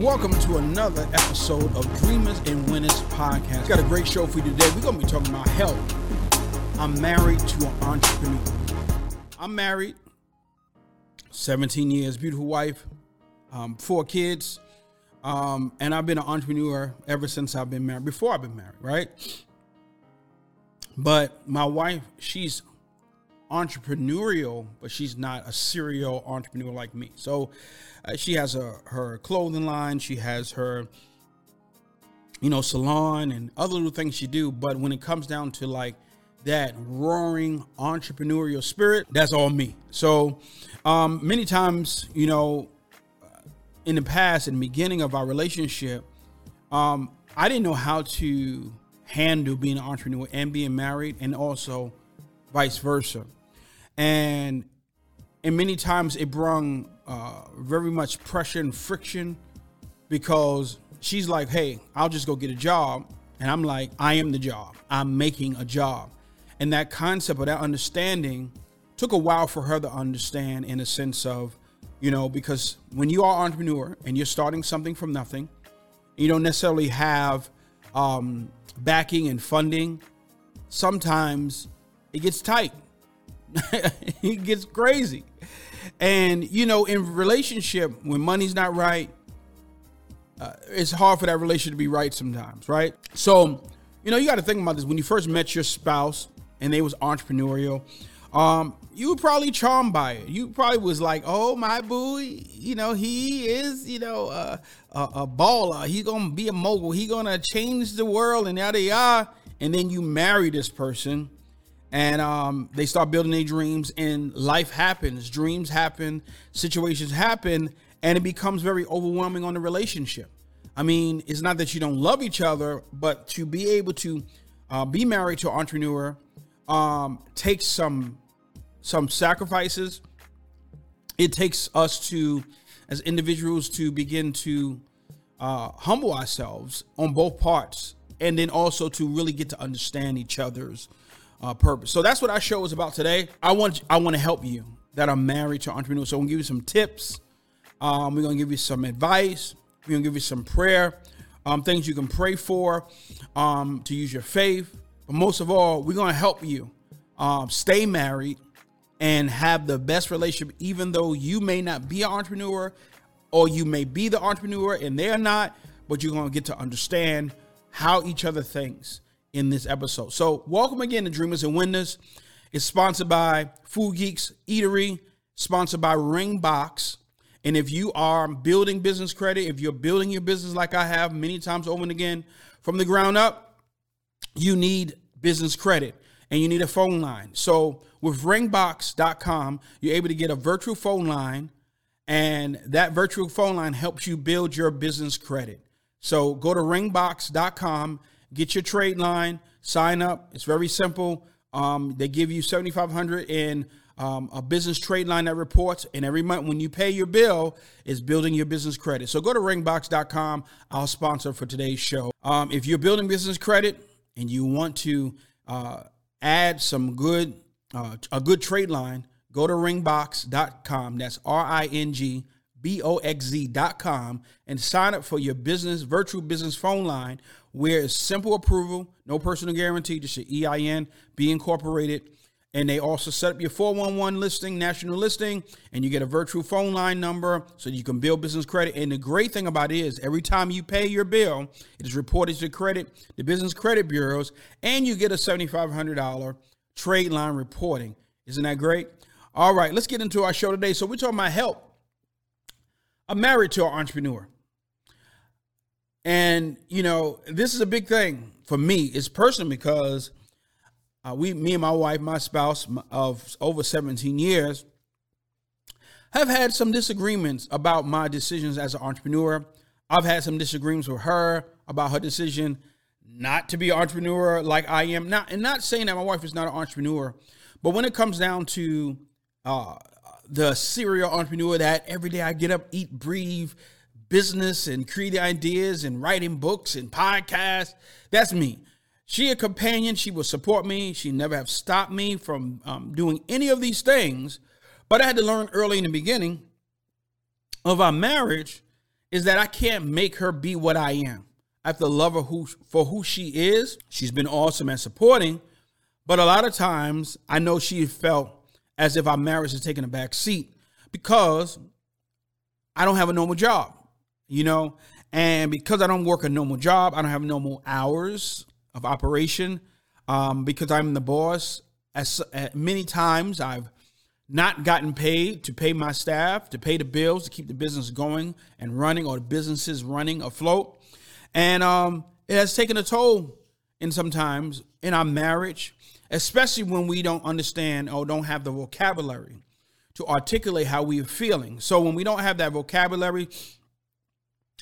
Welcome to another episode of Dreamers and Winners podcast. Got a great show for you today. We're going to be talking about help. I'm married to an entrepreneur. I'm married, 17 years, beautiful wife, um, four kids, um, and I've been an entrepreneur ever since I've been married. Before I've been married, right? But my wife, she's entrepreneurial, but she's not a serial entrepreneur like me. So uh, she has a, her clothing line, she has her, you know, salon and other little things she do. But when it comes down to like that roaring entrepreneurial spirit, that's all me. So um, many times, you know, in the past, in the beginning of our relationship, um, I didn't know how to handle being an entrepreneur and being married, and also vice versa and and many times it brought uh, very much pressure and friction because she's like, "Hey, I'll just go get a job," and I'm like, "I am the job. I'm making a job," and that concept of that understanding took a while for her to understand in a sense of, you know, because when you are entrepreneur and you're starting something from nothing, you don't necessarily have um, backing and funding. Sometimes it gets tight it gets crazy. And you know, in relationship, when money's not right, uh, it's hard for that relationship to be right sometimes, right? So, you know, you got to think about this. When you first met your spouse and they was entrepreneurial, um, you were probably charmed by it. You probably was like, "Oh, my boo, you know, he is, you know, uh, a, a baller. He's gonna be a mogul. He gonna change the world, and yada yada." And then you marry this person, and um, they start building their dreams and life happens. Dreams happen situations happen and it becomes very overwhelming on the relationship. I mean it's not that you don't love each other but to be able to uh, be married to an entrepreneur um, takes some some sacrifices. It takes us to as individuals to begin to uh, humble ourselves on both parts and then also to really get to understand each other's uh, purpose. So that's what our show is about today. I want I want to help you that are married to entrepreneurs. So I'm gonna give you some tips. Um, we're gonna give you some advice. We're gonna give you some prayer, um, things you can pray for, um, to use your faith. But most of all, we're gonna help you um, stay married and have the best relationship, even though you may not be an entrepreneur or you may be the entrepreneur and they're not. But you're gonna get to understand how each other thinks in this episode. So, welcome again to Dreamers and Winners. It's sponsored by Food Geeks Eatery, sponsored by RingBoxz. And if you are building business credit, if you're building your business like I have many times over and again from the ground up, you need business credit and you need a phone line. So, with ringboxz.com, you're able to get a virtual phone line, and that virtual phone line helps you build your business credit. So, go to ringboxz.com Get your trade line, sign up. It's very simple. Um, they give you 7500 in um, a business trade line that reports, and every month when you pay your bill, is building your business credit. So go to ringboxz.com. I'll sponsor for today's show. Um, if you're building business credit and you want to uh, add some good uh, a good trade line, go to ringboxz.com. That's R I N G B O X Z.com and sign up for your business virtual business phone line where it's simple approval, no personal guarantee, just your EIN, be incorporated. And they also set up your 411 listing, national listing, and you get a virtual phone line number so you can build business credit. And the great thing about it is every time you pay your bill, it is reported to credit, the business credit bureaus, and you get a $7,500 trade line reporting. Isn't that great? All right, let's get into our show today. So we're talking about help. I'm married to an entrepreneur. And you know, this is a big thing for me. It's personal because uh, we, me and my wife, my spouse of over 17 years, have had some disagreements about my decisions as an entrepreneur. I've had some disagreements with her about her decision not to be an entrepreneur like I am. Not and not saying that my wife is not an entrepreneur, but when it comes down to uh, the serial entrepreneur that every day I get up, eat, breathe, business and creating ideas and writing books and podcasts. That's me. She a companion. She will support me. She never have stopped me from um, doing any of these things. But I had to learn early in the beginning of our marriage is that I can't make her be what I am. I have to love her who, for who she is. She's been awesome and supporting, but a lot of times I know she felt as if our marriage is taking a back seat because I don't have a normal job, you know, and because I don't work a normal job, I don't have normal hours of operation. Um, because I'm the boss, as, as many times I've not gotten paid to pay my staff, to pay the bills, to keep the business going and running, or the businesses running afloat. And um, it has taken a toll in sometimes in our marriage, especially when we don't understand or don't have the vocabulary to articulate how we are feeling. So when we don't have that vocabulary,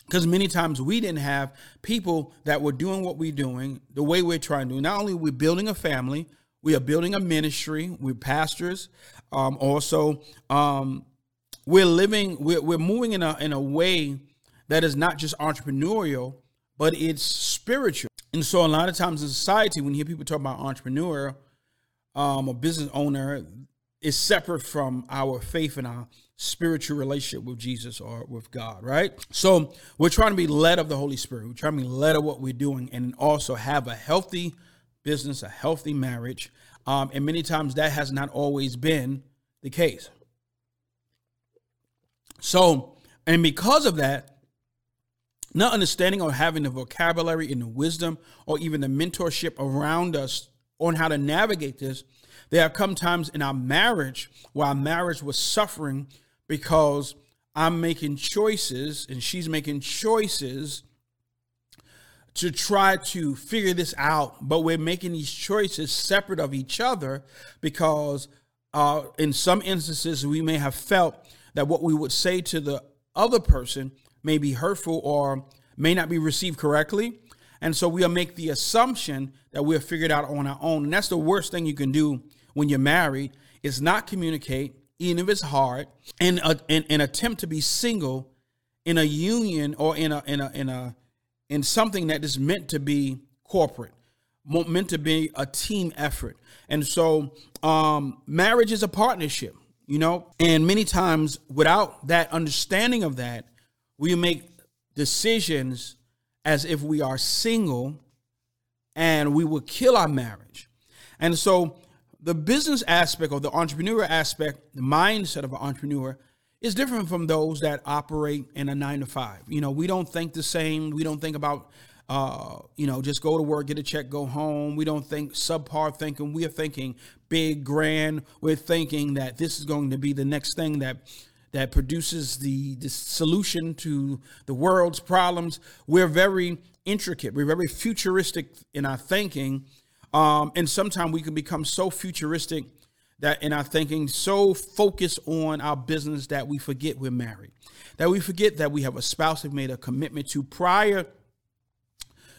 because many times we didn't have people that were doing what we're doing the way we're trying to do. Not only we're building a family, we are building a ministry. We're pastors. Um, also, um, we're living. We're, we're moving in a in a way that is not just entrepreneurial, but it's spiritual. And so, a lot of times in society, when you hear people talk about entrepreneur, um, a business owner, is separate from our faith and our spiritual relationship with Jesus or with God, right? So we're trying to be led of the Holy Spirit. We're trying to be led of what we're doing and also have a healthy business, a healthy marriage. Um, and many times that has not always been the case. So, and because of that, not understanding or having the vocabulary and the wisdom or even the mentorship around us on how to navigate this, there have come times in our marriage where our marriage was suffering because I'm making choices and she's making choices to try to figure this out, but we're making these choices separate of each other because uh, in some instances we may have felt that what we would say to the other person may be hurtful or may not be received correctly. And so we'll make the assumption that we'll figure it out on our own. And that's the worst thing you can do when you're married is not communicate, even if it's hard, and, uh, and attempt to be single in a union or in a in a in a in something that is meant to be corporate, meant to be a team effort. And so, um, marriage is a partnership, you know, and many times without that understanding of that, we make decisions as if we are single and we will kill our marriage. And so, the business aspect or the entrepreneur aspect, the mindset of an entrepreneur is different from those that operate in a nine to five. You know, we don't think the same. We don't think about, uh, you know, just go to work, get a check, go home. We don't think subpar thinking. We are thinking big, grand. We're thinking that this is going to be the next thing that that produces the, the solution to the world's problems. We're very intricate. We're very futuristic in our thinking. Um, and sometimes we can become so futuristic that in our thinking so focused on our business that we forget we're married that we forget that we have a spouse we've made a commitment to prior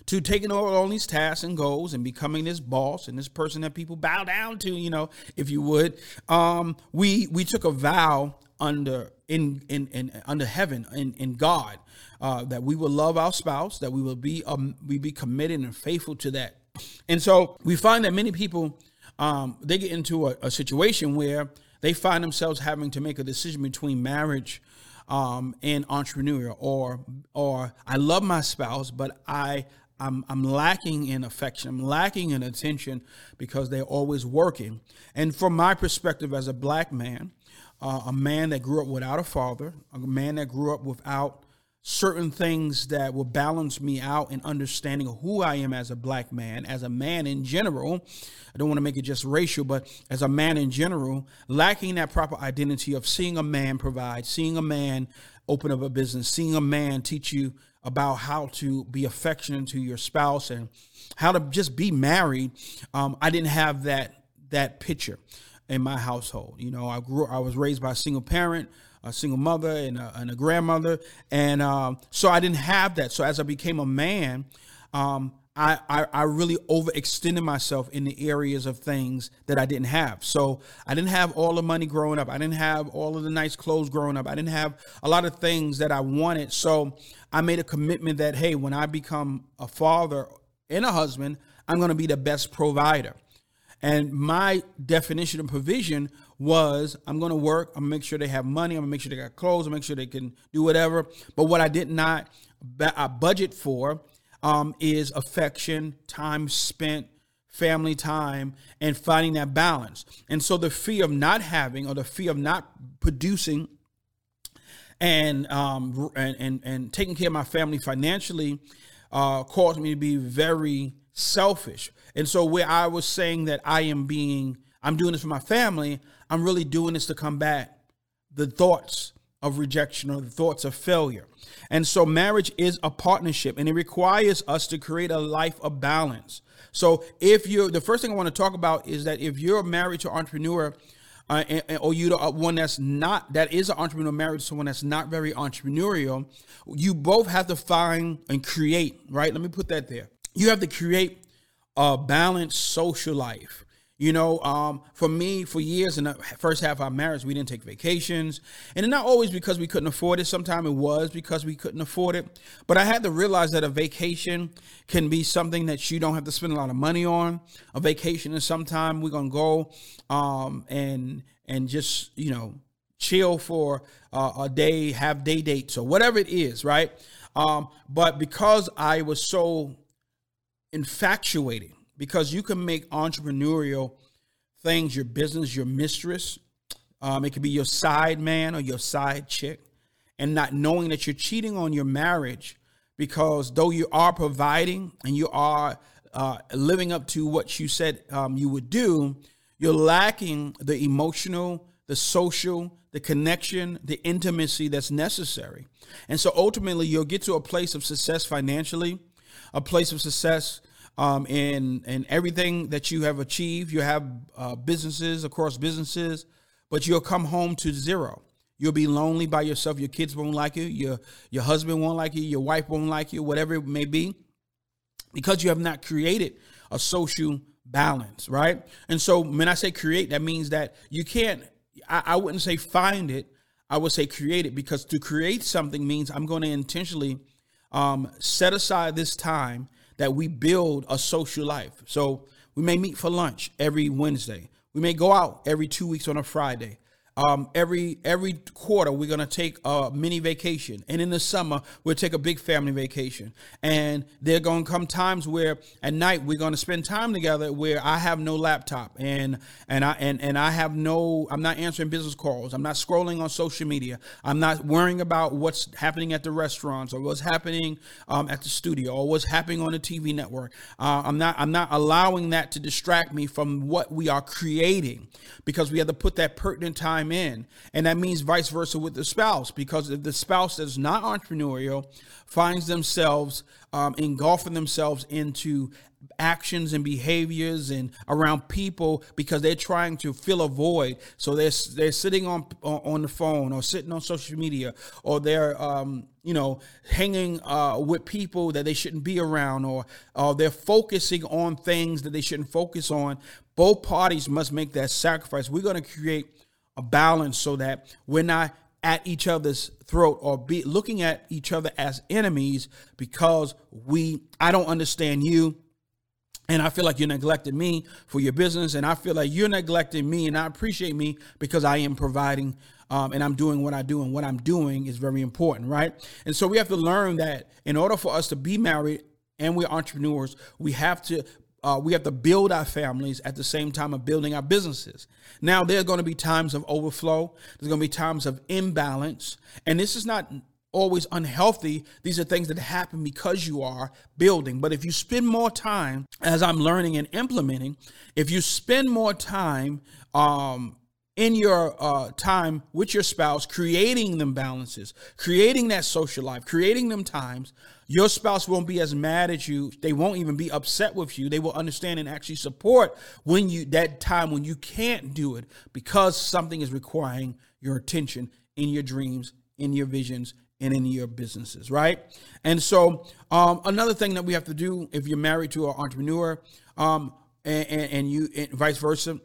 to taking on all these tasks and goals and becoming this boss and this person that people bow down to you know if you would. Um, we we took a vow under in in, in under heaven in, in god uh, that we will love our spouse that we will be um, we be committed and faithful to that and so we find that many people um, they get into a, a, situation where they find themselves having to make a decision between marriage um, and entrepreneur, or or I love my spouse, but I I'm, I'm lacking in affection. I'm lacking in attention because they're always working. And from my perspective as a black man, uh, a man that grew up without a father, a man that grew up without certain things that will balance me out in understanding who I am as a black man, as a man in general. I don't want to make it just racial, but as a man in general, lacking that proper identity of seeing a man provide, seeing a man open up a business, seeing a man teach you about how to be affectionate to your spouse and how to just be married. Um, I didn't have that that picture in my household. You know, I grew I was raised by a single parent a single mother and a, and a grandmother, and um, so I didn't have that. So as I became a man, um, I, I, I really overextended myself in the areas of things that I didn't have. So I didn't have all the money growing up. I didn't have all of the nice clothes growing up. I didn't have a lot of things that I wanted. So I made a commitment that hey, when I become a father and a husband, I'm going to be the best provider. And my definition of provision was I'm going to work. I'm going to make sure they have money. I'm going to make sure they got clothes. I'm make sure they can do whatever. But what I did not uh, budget for um, is affection, time spent, family time, and finding that balance. And so the fear of not having or the fear of not producing and um, and, and and taking care of my family financially uh, caused me to be very selfish. And so where I was saying that I am being, I'm doing this for my family, I'm really doing this to combat the thoughts of rejection or the thoughts of failure. And so marriage is a partnership and it requires us to create a life of balance. So if you're the first thing I want to talk about is that if you're married to an entrepreneur, uh, and, or you uh, one that's not that is an entrepreneur married to someone that's not very entrepreneurial, you both have to find and create. Right? Let me put that there. You have to create a balanced social life. You know, um, for me, for years in the first half of our marriage, we didn't take vacations. And not always because we couldn't afford it. Sometimes it was because we couldn't afford it. But I had to realize that a vacation can be something that you don't have to spend a lot of money on. A vacation is sometime we're going to go um, and and just, you know, chill for uh, a day, have day dates or whatever it is, right? Um, but because I was so infatuated because you can make entrepreneurial things your business, your mistress. Um, it could be your side man or your side chick, and not knowing that you're cheating on your marriage because though you are providing and you are uh, living up to what you said um, you would do, you're lacking the emotional, the social, the connection, the intimacy that's necessary. And so ultimately, you'll get to a place of success financially, a place of success um, in everything that you have achieved. You have uh, businesses across businesses, but you'll come home to zero. You'll be lonely by yourself. Your kids won't like you. Your your husband won't like you. Your wife won't like you. Whatever it may be, because you have not created a social balance, right? And so when I say create, that means that you can't. I, I wouldn't say find it. I would say create it because to create something means I'm going to intentionally um, set aside this time that we build a social life. So we may meet for lunch every Wednesday. We may go out every two weeks on a Friday. Um, every every quarter we're gonna take a mini vacation, and in the summer we'll take a big family vacation. And there are gonna come times where at night we're gonna spend time together where I have no laptop and and I and and I have no I'm not answering business calls. I'm not scrolling on social media. I'm not worrying about what's happening at the restaurants or what's happening um, at the studio or what's happening on the TV network. Uh, I'm not I'm not allowing that to distract me from what we are creating because we have to put that pertinent time time in. And that means vice versa with the spouse, because if the spouse that's not entrepreneurial finds themselves um, engulfing themselves into actions and behaviors and around people because they're trying to fill a void. So they're they're sitting on on the phone or sitting on social media or they're um, you know hanging uh, with people that they shouldn't be around or or they're focusing on things that they shouldn't focus on. Both parties must make that sacrifice. We're going to create a balance so that we're not at each other's throat or be looking at each other as enemies because we I don't understand you and I feel like you're neglecting me for your business and I feel like you're neglecting me and I appreciate me because I am providing um, and I'm doing what I do and what I'm doing is very important, right? And so we have to learn that in order for us to be married and we're entrepreneurs, we have to uh, we have to build our families at the same time of building our businesses. Now, there are going to be times of overflow, there's going to be times of imbalance, and this is not always unhealthy. These are things that happen because you are building. But if you spend more time, as I'm learning and implementing, if you spend more time um, in your uh, time with your spouse, creating them balances, creating that social life, creating them times, your spouse won't be as mad at you. They won't even be upset with you. They will understand and actually support when you that time when you can't do it because something is requiring your attention in your dreams, in your visions, and in your businesses, right? And so, um, another thing that we have to do if you're married to an entrepreneur, um, and, and, and you and vice versa,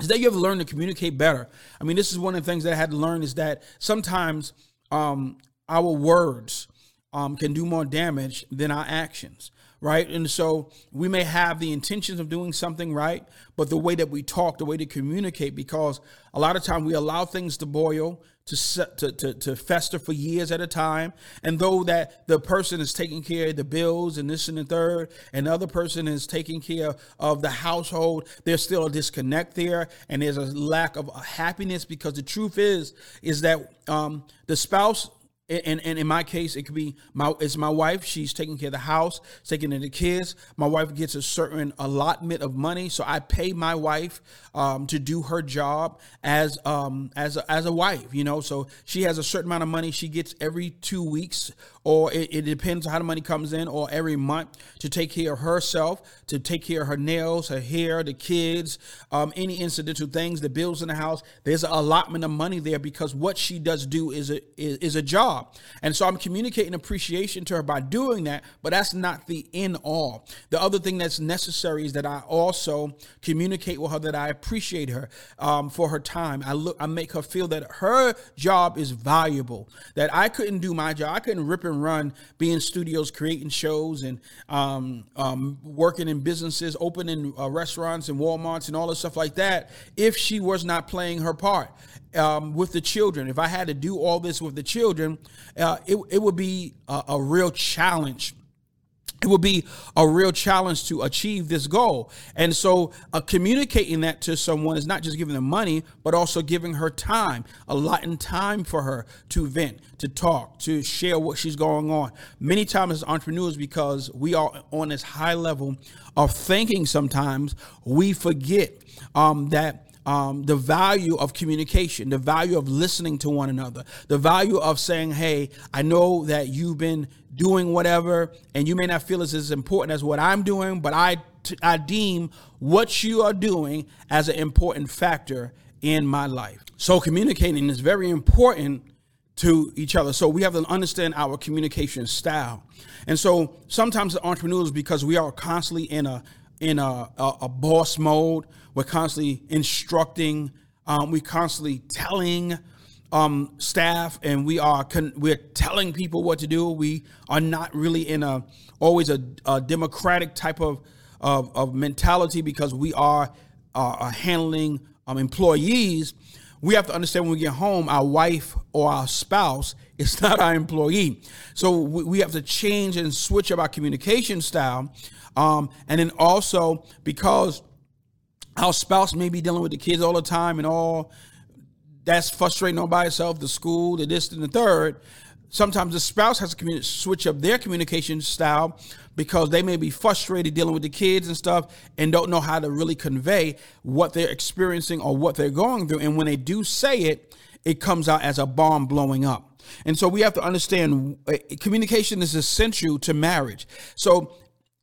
is that you have to learn to communicate better. I mean, this is one of the things that I had to learn is that sometimes um, our words um, can do more damage than our actions right? And so we may have the intentions of doing something right, but the way that we talk, the way to communicate, because a lot of time we allow things to boil, to, set, to, to, to fester for years at a time. And though that the person is taking care of the bills and this and the third, and the other person is taking care of the household, there's still a disconnect there, and there's a lack of happiness because the truth is, is that um, the spouse and, and in my case, it could be my it's my wife. She's taking care of the house, taking care of the kids. My wife gets a certain allotment of money, so I pay my wife um, to do her job as um, as a, as a wife. You know, so she has a certain amount of money she gets every two weeks, or it, it depends on how the money comes in, or every month to take care of herself, to take care of her nails, her hair, the kids, um, any incidental things, the bills in the house. There's an allotment of money there because what she does do is a is, is a job. And so I'm communicating appreciation to her by doing that, but that's not the in all. The other thing that's necessary is that I also communicate with her that I appreciate her um, for her time. I look, I make her feel that her job is valuable, that I couldn't do my job. I couldn't rip and run, be in studios, creating shows and um, um, working in businesses, opening uh, restaurants and Walmarts and all this stuff like that if she was not playing her part um, with the children. If I had to do all this with the children, uh, it, it would be a, a real challenge it would be a real challenge to achieve this goal. And so, uh, communicating that to someone is not just giving them money, but also giving her time, a lot in time for her to vent, to talk, to share what she's going on. Many times, as entrepreneurs, because we are on this high level of thinking, sometimes we forget um, that um, the value of communication, the value of listening to one another, the value of saying, Hey, I know that you've been doing whatever, and you may not feel it's as important as what I'm doing, but I, t- I deem what you are doing as an important factor in my life. So, communicating is very important to each other. So, we have to understand our communication style. And so, sometimes the entrepreneurs, because we are constantly in a in a, a, a boss mode. We're constantly instructing. Um, we constantly telling um, staff, and we are con- we're telling people what to do. We are not really in a always a, a democratic type of, of, of mentality because we are uh, handling um, employees. We have to understand when we get home, our wife or our spouse is not our employee. So we, we have to change and switch up our communication style um, and then also because our spouse may be dealing with the kids all the time and all that's frustrating all by itself, the school, the this and the third. Sometimes the spouse has to switch up their communication style because they may be frustrated dealing with the kids and stuff and don't know how to really convey what they're experiencing or what they're going through. And when they do say it, it comes out as a bomb blowing up. And so we have to understand uh, communication is essential to marriage. So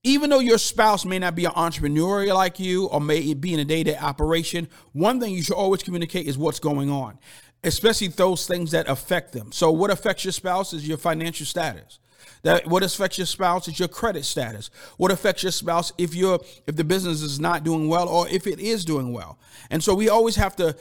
even though your spouse may not be an entrepreneur like you or may be in a day-to-day operation, one thing you should always communicate is what's going on, especially those things that affect them. So what affects your spouse is your financial status. That what affects your spouse is your credit status. What affects your spouse if you're if the business is not doing well or if it is doing well. And so we always have to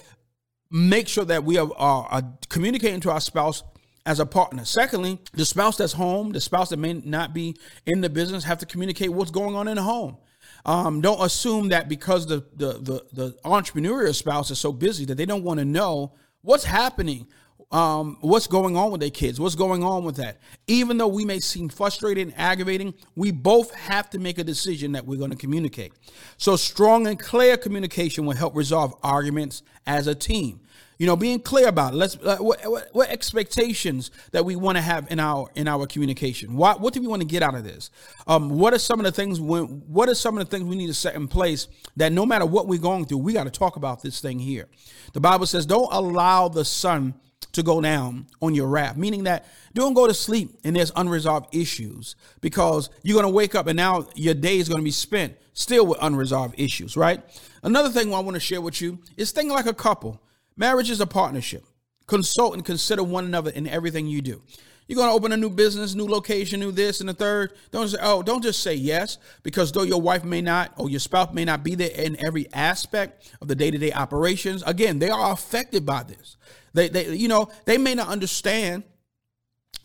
make sure that we are, are, are communicating to our spouse as a partner. Secondly, the spouse that's home, the spouse that may not be in the business, have to communicate what's going on in the home. Um, don't assume that because the, the the the entrepreneurial spouse is so busy that they don't want to know what's happening, um, what's going on with their kids, what's going on with that. Even though we may seem frustrated and aggravating, we both have to make a decision that we're going to communicate. So strong and clear communication will help resolve arguments as a team you know being clear about it. Let's what, what, what, expectations that we want to have in our in our communication? What what do we want to get out of this? Um, what are some of the things when what are some of the things we need to set in place that no matter what we're going through we got to talk about this thing here? The bible says don't allow the sun to go down on your wrath meaning that don't go to sleep and there's unresolved issues because you're going to wake up and now your day is going to be spent still with unresolved issues right? Another thing i want to share with you is think like a couple Marriage is a partnership. Consult and consider one another in everything you do. You're going to open a new business, new location, new this and the third. Don't say, oh, don't just say yes because though your wife may not or your spouse may not be there in every aspect of the day-to-day operations, again, they are affected by this. They, they, you know, they may not understand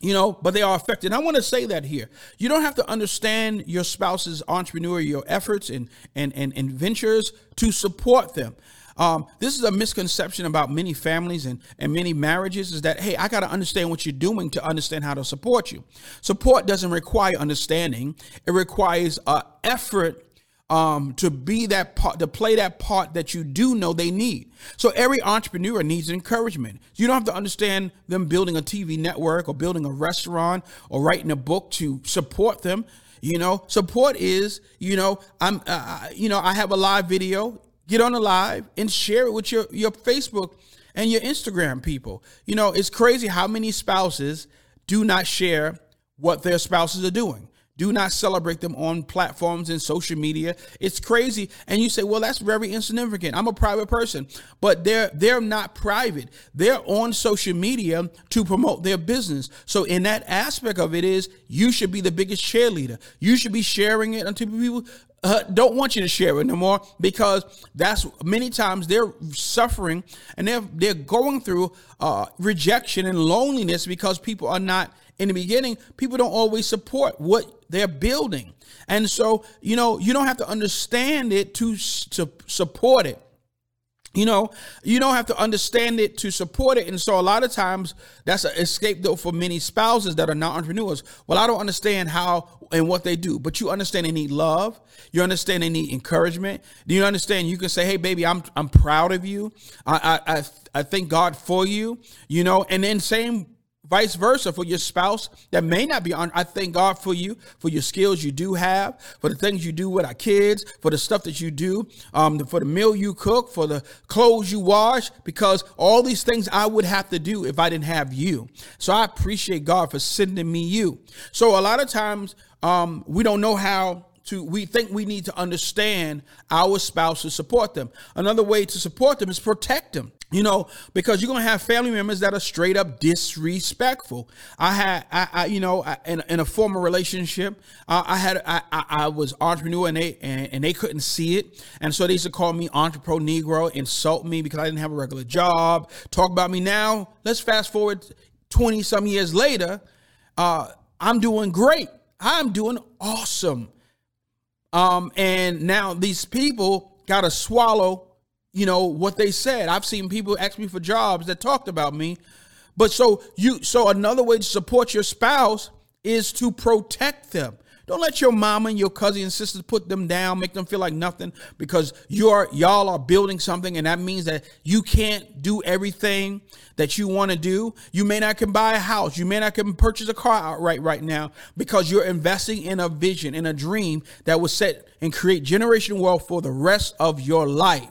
you know, but they are affected. And I want to say that here. You don't have to understand your spouse's entrepreneurial efforts and and and, and ventures to support them. Um, this is a misconception about many families and, and many marriages is that, hey, I got to understand what you're doing to understand how to support you. Support doesn't require understanding, it requires uh, effort um, to be that part, to play that part that you do know they need. So every entrepreneur needs encouragement. You don't have to understand them building a TV network or building a restaurant or writing a book to support them. You know, support is, you know, I'm, uh, uh you know, I have a live video. Get on the live and share it with your your Facebook and your Instagram people. You know, it's crazy how many spouses do not share what their spouses are doing do not celebrate them on platforms and social media. It's crazy. And you say, well, that's very insignificant. I'm a private person. But they're they're not private. They're on social media to promote their business. So in that aspect of it is you should be the biggest cheerleader. You should be sharing it until people uh, don't want you to share it no more because that's many times they're suffering and they're they're going through uh, rejection and loneliness because people are not in the beginning, people don't always support what they're building. And so, you know, you don't have to understand it to, to support it. You know, you don't have to understand it to support it. And so a lot of times that's an escape though for many spouses that are not entrepreneurs. Well, I don't understand how and what they do, but you understand they need love. You understand they need encouragement. Do you understand you can say, Hey baby, I'm I'm proud of you. I I I, I thank God for you, you know, and then same Vice versa for your spouse that may not be on. I thank God for you, for your skills you do have, for the things you do with our kids, for the stuff that you do, um, for the meal you cook, for the clothes you wash, because all these things I would have to do if I didn't have you. So I appreciate God for sending me you. So a lot of times um, we don't know how to we think we need to understand our spouse to support them. Another way to support them is protect them. You know, because you're gonna have family members that are straight up disrespectful. I had, I, I you know, I, in, in a former relationship, uh, I had, I, I, was entrepreneur and they and, and, they couldn't see it, and so they used to call me entrepreneur Negro, insult me because I didn't have a regular job, talk about me. Now, let's fast forward twenty some years later. Uh, I'm doing great. I'm doing awesome. Um, and now these people got to swallow, you know, what they said. I've seen people ask me for jobs that talked about me. But so you, so another way to support your spouse is to protect them. Don't let your mama and your cousin and sisters put them down, make them feel like nothing because you're y'all are building something and that means that you can't do everything that you want to do. You may not can buy a house, you may not can purchase a car outright right now because you're investing in a vision, in a dream that will set and create generation wealth for the rest of your life.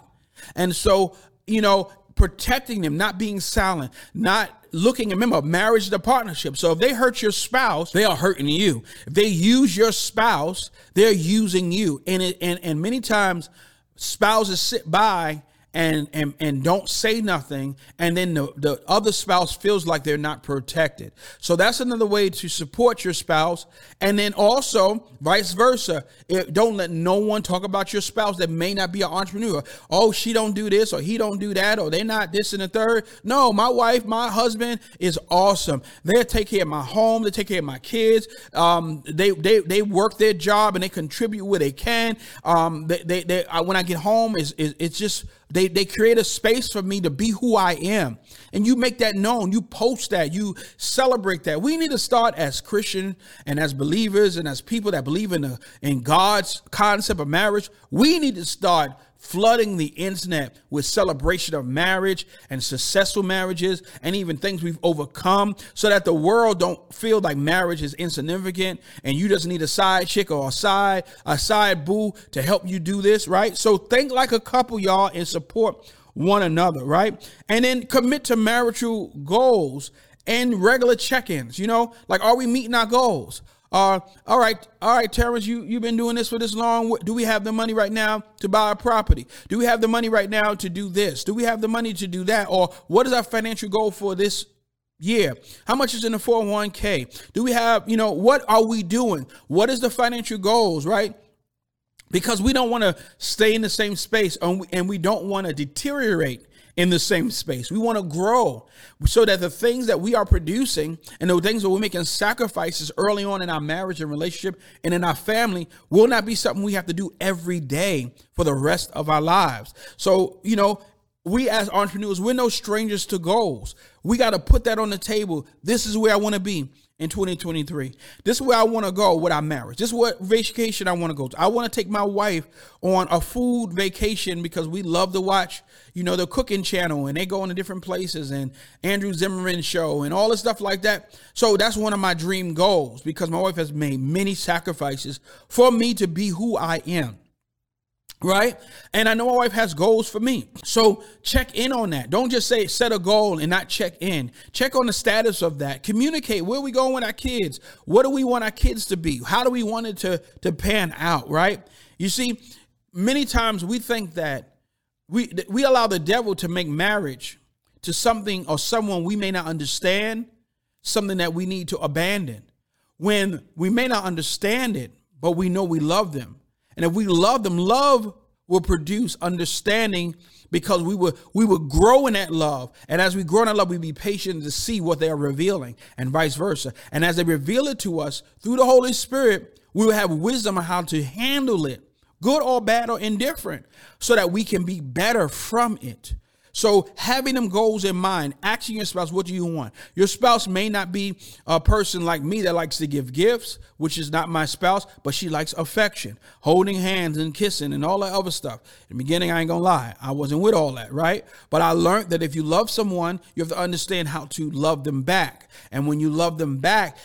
And so, you know, protecting them, not being silent, not looking, remember, marriage is a partnership. So if they hurt your spouse, they are hurting you. If they use your spouse, they're using you. And it, and, and many times spouses sit by and and and don't say nothing and then the, the other spouse feels like they're not protected. So that's another way to support your spouse. And then also vice versa if, don't let no one talk about your spouse that may not be an entrepreneur. Oh she don't do this or he don't do that or they're not this and the third. No my wife my husband is awesome. They take care of my home they take care of my kids. Um, they, they they work their job and they contribute where they can. Um, they, they, they I, when i get home is it's just they, they create a space for me to be who I am. And you make that known. You post that. You celebrate that. We need to start as Christian and as believers and as people that believe in, the, in God's concept of marriage. We need to start flooding the internet with celebration of marriage and successful marriages and even things we've overcome so that the world don't feel like marriage is insignificant and you just need a side chick or a side a side boo to help you do this right? So think like a couple y'all and support one another right? And then commit to marital goals and regular check-ins you know? Like are we meeting our goals uh, all right, all right, Terrence, you, you've been doing this for this long. Do we have the money right now to buy a property? Do we have the money right now to do this? Do we have the money to do that? Or what is our financial goal for this year? How much is in the 401k? Do we have, you know, what are we doing? What is the financial goals, right? Because we don't want to stay in the same space and we, and we don't want to deteriorate in the same space. We want to grow so that the things that we are producing and the things that we're making sacrifices early on in our marriage and relationship and in our family will not be something we have to do every day for the rest of our lives. So, you know, we as entrepreneurs, we're no strangers to goals. We got to put that on the table. This is where I want to be in 2023. This is where I want to go with our marriage. This is what vacation I want to go to. I want to take my wife on a food vacation because we love to watch, you know, the cooking channel and they go into different places and Andrew Zimmern show and all this stuff like that. So that's one of my dream goals because my wife has made many sacrifices for me to be who I am right? And I know my wife has goals for me. So check in on that. Don't just say set a goal and not check in. Check on the status of that. Communicate where we going with our kids. What do we want our kids to be? How do we want it to, to pan out, right? You see, many times we think that we we allow the devil to make marriage to something or someone we may not understand, something that we need to abandon. When we may not understand it, but we know we love them and if we love them, love will produce understanding because we will we will grow in that love. And as we grow in that love, we be patient to see what they are revealing and vice versa. And as they reveal it to us through the Holy Spirit, we will have wisdom on how to handle it, good or bad or indifferent, so that we can be better from it. So having them goals in mind, asking your spouse, what do you want? Your spouse may not be a person like me that likes to give gifts, which is not my spouse, but she likes affection, holding hands and kissing and all that other stuff. In the beginning, I ain't gonna lie, I wasn't with all that, right? But I learned that if you love someone, you have to understand how to love them back. And when you love them back,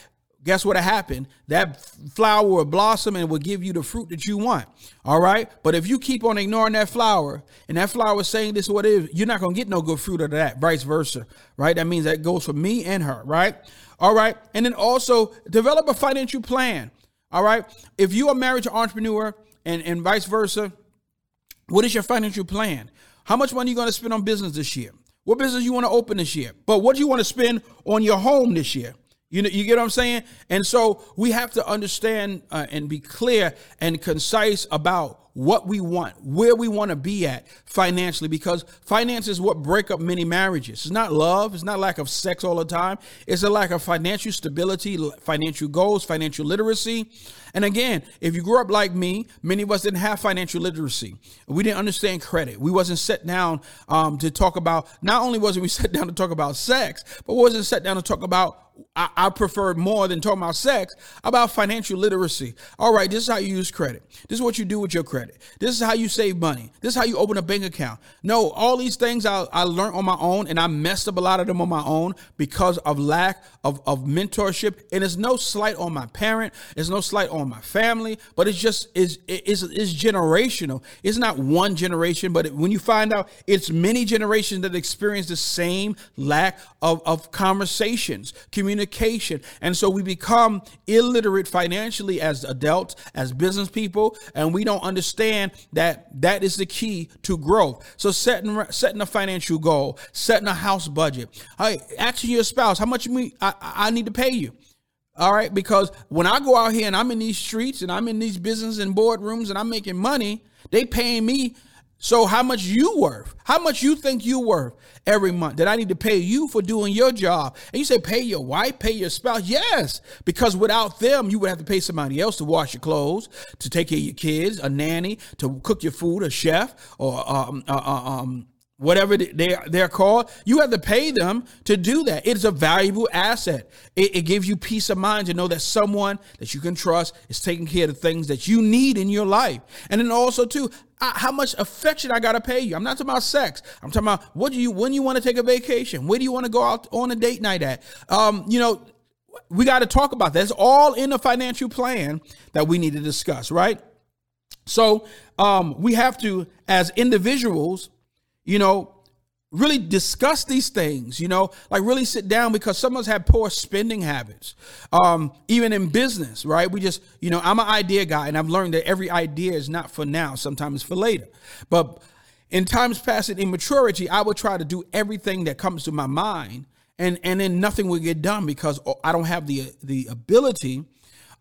guess what happened? That flower will blossom and will give you the fruit that you want. All right. But if you keep on ignoring that flower and that flower is saying this is what it is, you're not going to get no good fruit out of that, vice versa. Right. That means that goes for me and her. Right. All right. And then also develop a financial plan. All right. If you're a marriage entrepreneur and, and vice versa, what is your financial plan? How much money are you going to spend on business this year? What business you want to open this year? But what do you want to spend on your home this year? You know, you get what I'm saying? And so we have to understand uh, and be clear and concise about what we want, where we want to be at financially, because finance is what break up many marriages. It's not love, it's not lack of sex all the time. It's a lack of financial stability, financial goals, financial literacy. And again, if you grew up like me, many of us didn't have financial literacy. We didn't understand credit. We wasn't set down um, to talk about. Not only wasn't we set down to talk about sex, but wasn't set down to talk about I, I prefer more than talking about sex, about financial literacy. All right, this is how you use credit. This is what you do with your credit. This is how you save money. This is how you open a bank account. No, all these things I, I learned on my own, and I messed up a lot of them on my own because of lack of, of mentorship. And it's no slight on my parent, it's no slight on my family, but it's just is is is generational. It's not one generation, but when you find out it's many generations that experience the same lack of, of conversations, communication communication. And so we become illiterate financially as adults, as business people, and we don't understand that that is the key to growth. So setting setting a financial goal, setting a house budget, hey, asking your spouse how much me I, I need to pay you. All right, because when I go out here and I'm in these streets and I'm in these business and boardrooms and I'm making money, they paying me so how much you worth? How much you think you worth every month that I need to pay you for doing your job? And you say pay your wife, pay your spouse. Yes, because without them, you would have to pay somebody else to wash your clothes, to take care of your kids, a nanny, to cook your food, a chef, or um, uh, uh um, whatever they they're called. You have to pay them to do that. It's a valuable asset. It, it, gives you peace of mind to know that someone that you can trust is taking care of the things that you need in your life. And then also too, how much affection I gotta pay you. I'm not talking about sex. I'm talking about what do you when you want to take a vacation? Where do you want to go out on a date night at? Um, you know, we got to talk about that. It's all in the financial plan that we need to discuss, right? So um, we have to, as individuals, you know, really discuss these things, you know, like really sit down because some of us have poor spending habits. Um, even in business, right? We just, you know, I'm an idea guy and I've learned that every idea is not for now, sometimes for later. But in times past in immaturity, I would try to do everything that comes to my mind and and then nothing will get done because I don't have the the ability,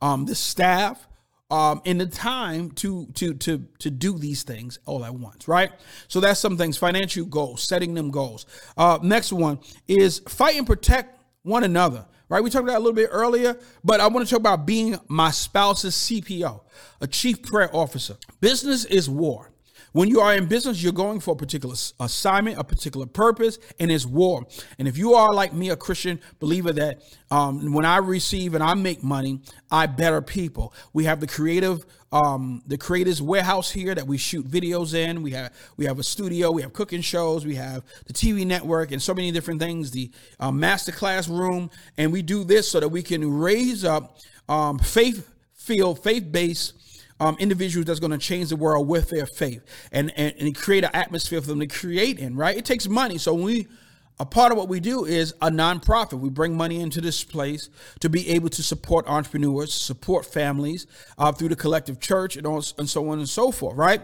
um, the staff um, in the time to to to to do these things all at once, right? So that's some things. Financial goals, setting them goals. Uh, next one is fight and protect one another. Right, we talked about a little bit earlier, but I want to talk about being my spouse's CPO, a chief prayer officer. Business is war. When you are in business, you're going for a particular assignment, a particular purpose, and it's war. And if you are like me, a Christian believer, that um, when I receive and I make money, I better people. We have the creative, um, the creators warehouse here that we shoot videos in. We have we have a studio, we have cooking shows, we have the TV network, and so many different things. The uh, master class room, and we do this so that we can raise up um, faith filled, faith based um, individuals that's going to change the world with their faith and, and, and create an atmosphere for them to create in, right? It takes money. So we a part of what we do is a nonprofit. We bring money into this place to be able to support entrepreneurs, support families uh, through the collective church, and, all, and so on and so forth, right?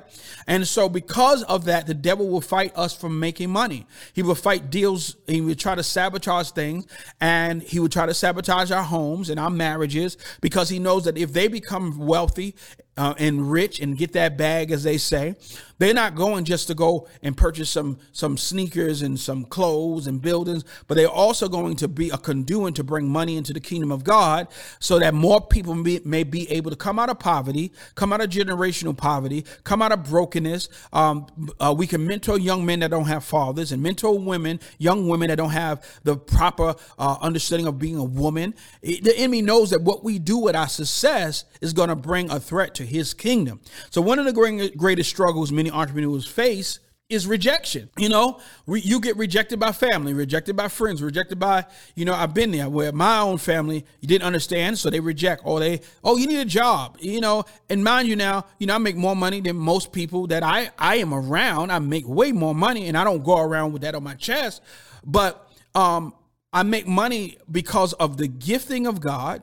And so, because of that, the devil will fight us from making money. He will fight deals. He will try to sabotage things, and he will try to sabotage our homes and our marriages because he knows that if they become wealthy uh, and rich and get that bag, as they say. They're not going just to go and purchase some some sneakers and some clothes and buildings, but they're also going to be a conduit to bring money into the kingdom of God, so that more people may, may be able to come out of poverty, come out of generational poverty, come out of brokenness. Um, uh, we can mentor young men that don't have fathers, and mentor women, young women that don't have the proper uh, understanding of being a woman. The enemy knows that what we do with our success is going to bring a threat to his kingdom. So one of the greatest struggles many entrepreneurs face is rejection. You know, re- you get rejected by family, rejected by friends, rejected by, you know, I've been there where my own family you didn't understand, so they reject or they, oh, you need a job, you know. And mind you now, you know, I make more money than most people that I I am around. I make way more money and I don't go around with that on my chest, but um I make money because of the gifting of God,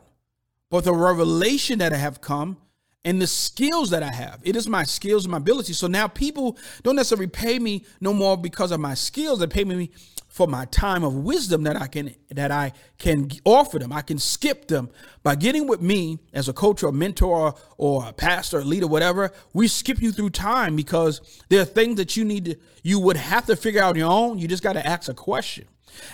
but the revelation that I have come and the skills that I have. It is my skills and my ability. So now people don't necessarily pay me no more because of my skills. They pay me for my time of wisdom that I can that I can offer them. I can skip them by getting with me as a coach or a mentor or a pastor, or leader, whatever. We skip you through time because there are things that you need to you would have to figure out on your own. You just got to ask a question.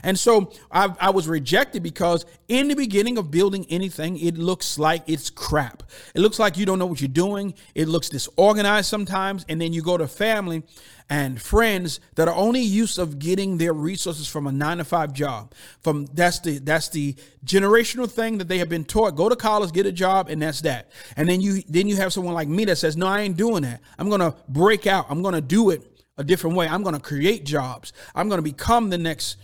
And so I, I, was rejected because in the beginning of building anything, it looks like it's crap. It looks like you don't know what you're doing. It looks disorganized sometimes. And then you go to family and friends that are only used of getting their resources from a nine to five job. From that's the that's the generational thing that they have been taught. Go to college, get a job, and that's that. And then you then you have someone like me that says, No, I ain't doing that. I'm gonna break out. I'm gonna do it a different way. I'm gonna create jobs. I'm gonna become the next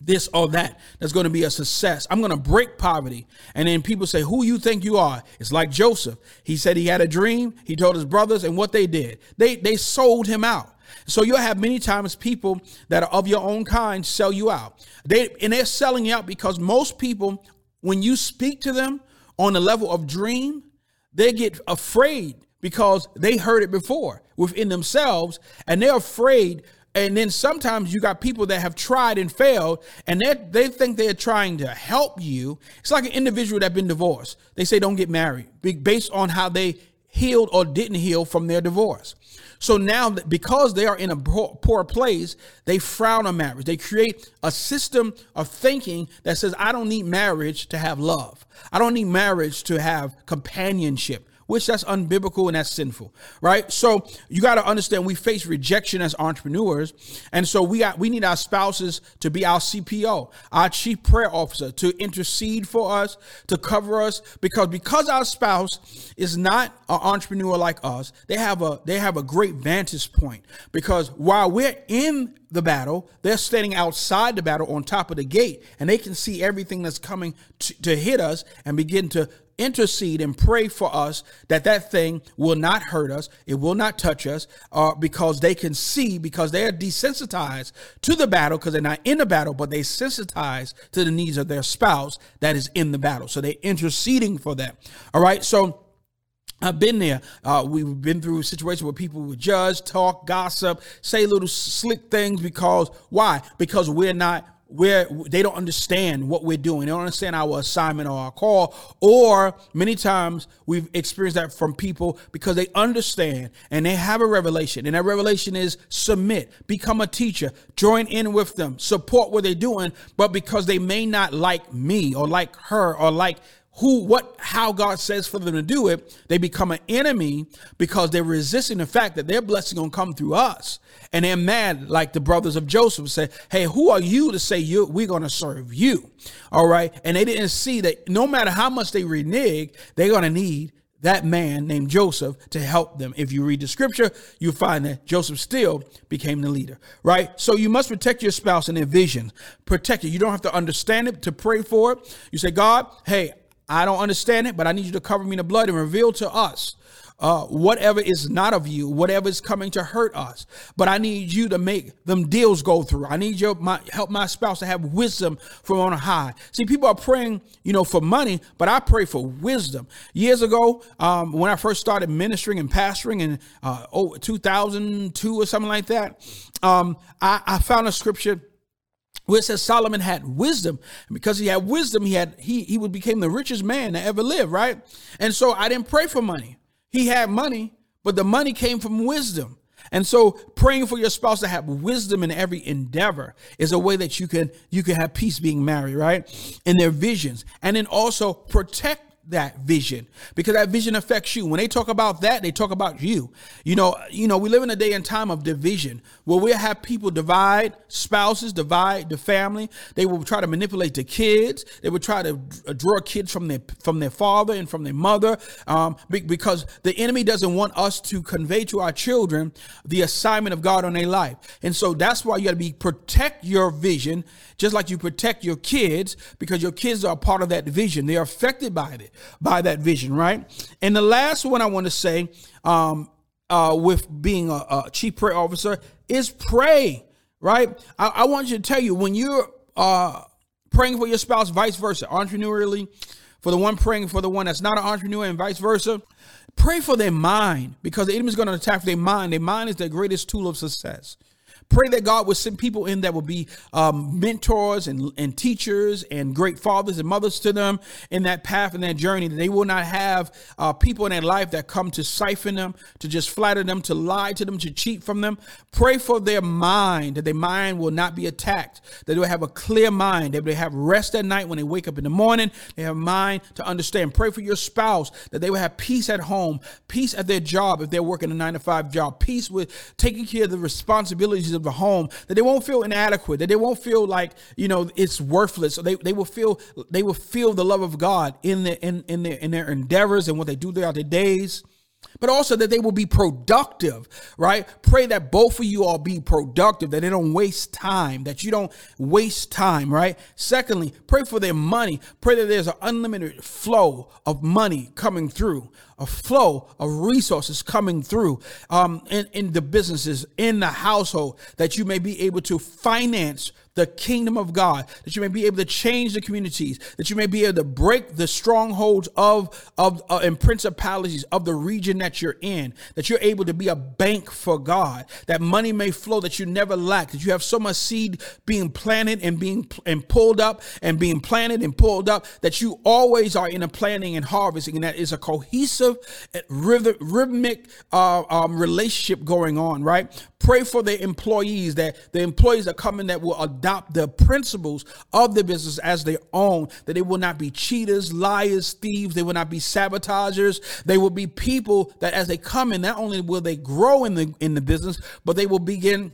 this or that that's going to be a success. I'm going to break poverty. And then people say, Who you think you are? It's like Joseph. He said he had a dream. He told his brothers, and what they did, they they sold him out. So you'll have many times people that are of your own kind sell you out. They and they're selling you out because most people, when you speak to them on the level of dream, they get afraid because they heard it before within themselves and they're afraid and then sometimes you got people that have tried and failed, and they they think they're trying to help you. It's like an individual that's been divorced. They say don't get married based on how they healed or didn't heal from their divorce. So now, because they are in a poor place, they frown on marriage. They create a system of thinking that says, I don't need marriage to have love. I don't need marriage to have companionship which that's unbiblical and that's sinful, right? So you got to understand we face rejection as entrepreneurs, and so we got we need our spouses to be our CPO, our chief prayer officer, to intercede for us, to cover us, because because our spouse is not an entrepreneur like us, they have a they have a great vantage point because while we're in the battle. They're standing outside the battle on top of the gate, and they can see everything that's coming to, to, hit us and begin to intercede and pray for us that that thing will not hurt us it will not touch us uh, because they can see because they are desensitized to the battle because they're not in the battle but they sensitize to the needs of their spouse that is in the battle so they're interceding for them all right so I've been there. Uh, we've been through situations where people would judge, talk, gossip, say little slick things because why? Because we're not where they don't understand what we're doing. They don't understand our assignment or our call. Or many times we've experienced that from people because they understand and they have a revelation. And that revelation is submit, become a teacher, join in with them, support what they're doing. But because they may not like me or like her or like who what how God says for them to do it, they become an enemy because they're resisting the fact that their blessing gonna come through us. And they're mad, like the brothers of Joseph said, Hey, who are you to say you we're gonna serve you? All right. And they didn't see that no matter how much they renege, they're gonna need that man named Joseph to help them. If you read the scripture, you find that Joseph still became the leader, right? So you must protect your spouse and their vision. Protect it. You don't have to understand it to pray for it. You say, God, hey, I don't understand it, but I need you to cover me in the blood and reveal to us uh, whatever is not of you, whatever is coming to hurt us. But I need you to make them deals go through. I need your my help my spouse to have wisdom from on high. See, people are praying, you know, for money, but I pray for wisdom. Years ago, um, when I first started ministering and pastoring in uh, oh, 2002 or something like that, um, I, I found a scripture where it says Solomon had wisdom. And because he had wisdom, he had he he became the richest man that ever lived, right? And so I didn't pray for money. He had money, but the money came from wisdom. And so praying for your spouse to have wisdom in every endeavor is a way that you can you can have peace being married, right? In their visions. And then also protect that vision because that vision affects you. When they talk about that, they talk about you. You know, you know, we live in a day and time of division where we have people divide spouses, divide the family. They will try to manipulate the kids. They will try to draw kids from their from their father and from their mother, um, because the enemy doesn't want us to convey to our children the assignment of God on their life. And so that's why you got to be protect your vision just like you protect your kids because your kids are part of that vision. They are affected by it, by that vision, right? And the last one I want to say, um, uh, with being a, a, chief prayer officer, is pray, right? I, I, want you to tell you when you're uh, praying for your spouse, vice versa, entrepreneurially, for the one praying for the one that's not an entrepreneur, and vice versa. Pray for their mind because the enemy is going to attack their mind. Their mind is the greatest tool of success. Pray that God would send people in that will be um, mentors and, and teachers and great fathers and mothers to them in that path and that journey. That they will not have uh, people in their life that come to siphon them, to just flatter them, to lie to them, to cheat from them. Pray for their mind, that their mind will not be attacked, that they will have a clear mind, that they have rest at night when they wake up in the morning. They have mind to understand. Pray for your spouse, that they will have peace at home, peace at their job if they're working a nine to five job, peace with taking care of the responsibilities of the home, that they won't feel inadequate, that they won't feel like, you know, it's worthless. So they, they will feel they will feel the love of God in their in, in their in their endeavors and what they do throughout their days but also that they will be productive, right? Pray that both of you all be productive, that they don't waste time, that you don't waste time, right? Secondly, pray for their money. Pray that there's an unlimited flow of money coming through, a flow of resources coming through um, in, in the businesses, in the household, that you may be able to finance the kingdom of God, that you may be able to change the communities, that you may be able to break the strongholds of, of uh, and principalities of the region that you're in, that you're able to be a bank for God, that money may flow, that you never lack, that you have so much seed being planted and being and pulled up and being planted and pulled up, that you always are in a planting and harvesting, and that is a cohesive, rhythmic uh, um, relationship going on, right? Pray for the employees that the employees are coming that will adopt the principles of the business as their own, that they will not be cheaters, liars, thieves, they will not be sabotagers. They will be people that as they come in, not only will they grow in the in the business, but they will begin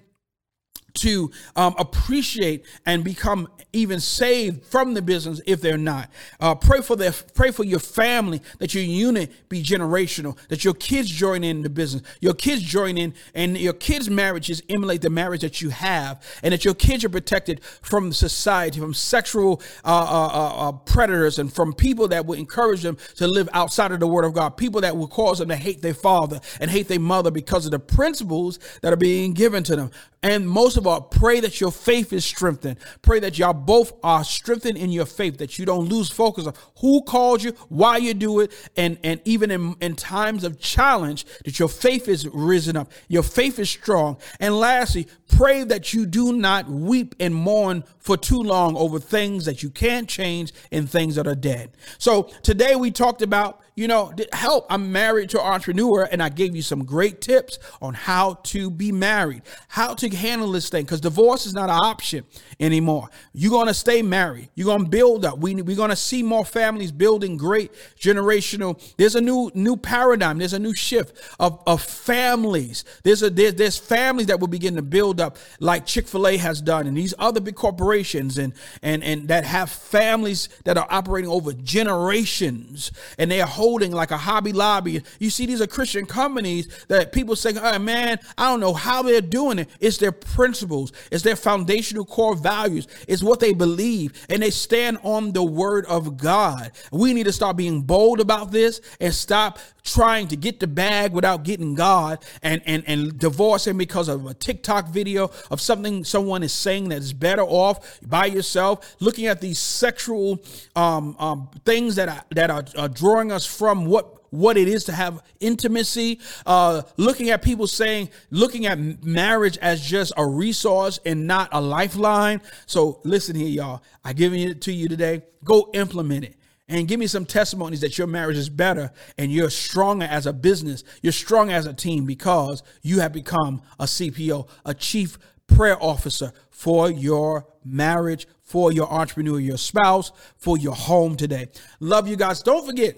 to um, appreciate and become even saved from the business if they're not. Uh, pray for their pray for your family that your unit be generational, that your kids join in the business, your kids join in, and your kids' marriages emulate the marriage that you have, and that your kids are protected from society, from sexual uh, uh, uh, uh predators, and from people that will encourage them to live outside of the Word of God, people that will cause them to hate their father and hate their mother because of the principles that are being given to them, and most of of all, pray that your faith is strengthened. Pray that y'all both are strengthened in your faith, that you don't lose focus of who called you, why you do it, and, and even in, in times of challenge, that your faith is risen up, your faith is strong. And lastly, pray that you do not weep and mourn for too long over things that you can't change and things that are dead. So today we talked about you know, help. I'm married to an entrepreneur, and I gave you some great tips on how to be married, how to handle this thing, because divorce is not an option anymore. You're gonna stay married. You're gonna build up. We, we're gonna see more families building great generational. There's a new new paradigm. There's a new shift of, of families. There's a there's, there's families that will begin to build up like Chick-fil-A has done, and these other big corporations, and and and that have families that are operating over generations, and they are holding like a Hobby Lobby. You see, these are Christian companies that people say, oh, man, I don't know how they're doing it. It's their principles, it's their foundational core values, it's what they believe, and they stand on the word of God. We need to start being bold about this and stop trying to get the bag without getting God and, and, and divorcing because of a TikTok video of something someone is saying that is better off by yourself, looking at these sexual um, um, things that are, that are, are drawing us from what what it is to have intimacy, uh, looking at people saying, looking at marriage as just a resource and not a lifeline. So listen here, y'all. I giving it to you today. Go implement it and give me some testimonies that your marriage is better and you're stronger as a business, you're strong as a team because you have become a CPO, a chief prayer officer for your marriage, for your entrepreneur, your spouse, for your home today. Love you guys. Don't forget,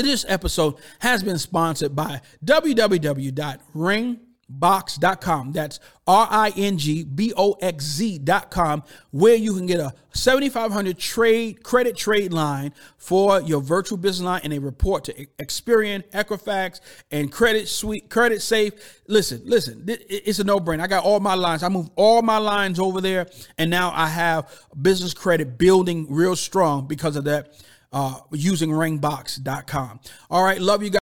this episode has been sponsored by www.ringboxz.com. That's R I N G B O X Z.com, where you can get a 7500 trade credit trade line for your virtual business line and a report to Experian, Equifax, and Credit Suite, Credit Safe. Listen, listen, it's a no brainer. I got all my lines. I moved all my lines over there, and now I have business credit building real strong because of that uh, using ringboxz.com. All right. Love you guys.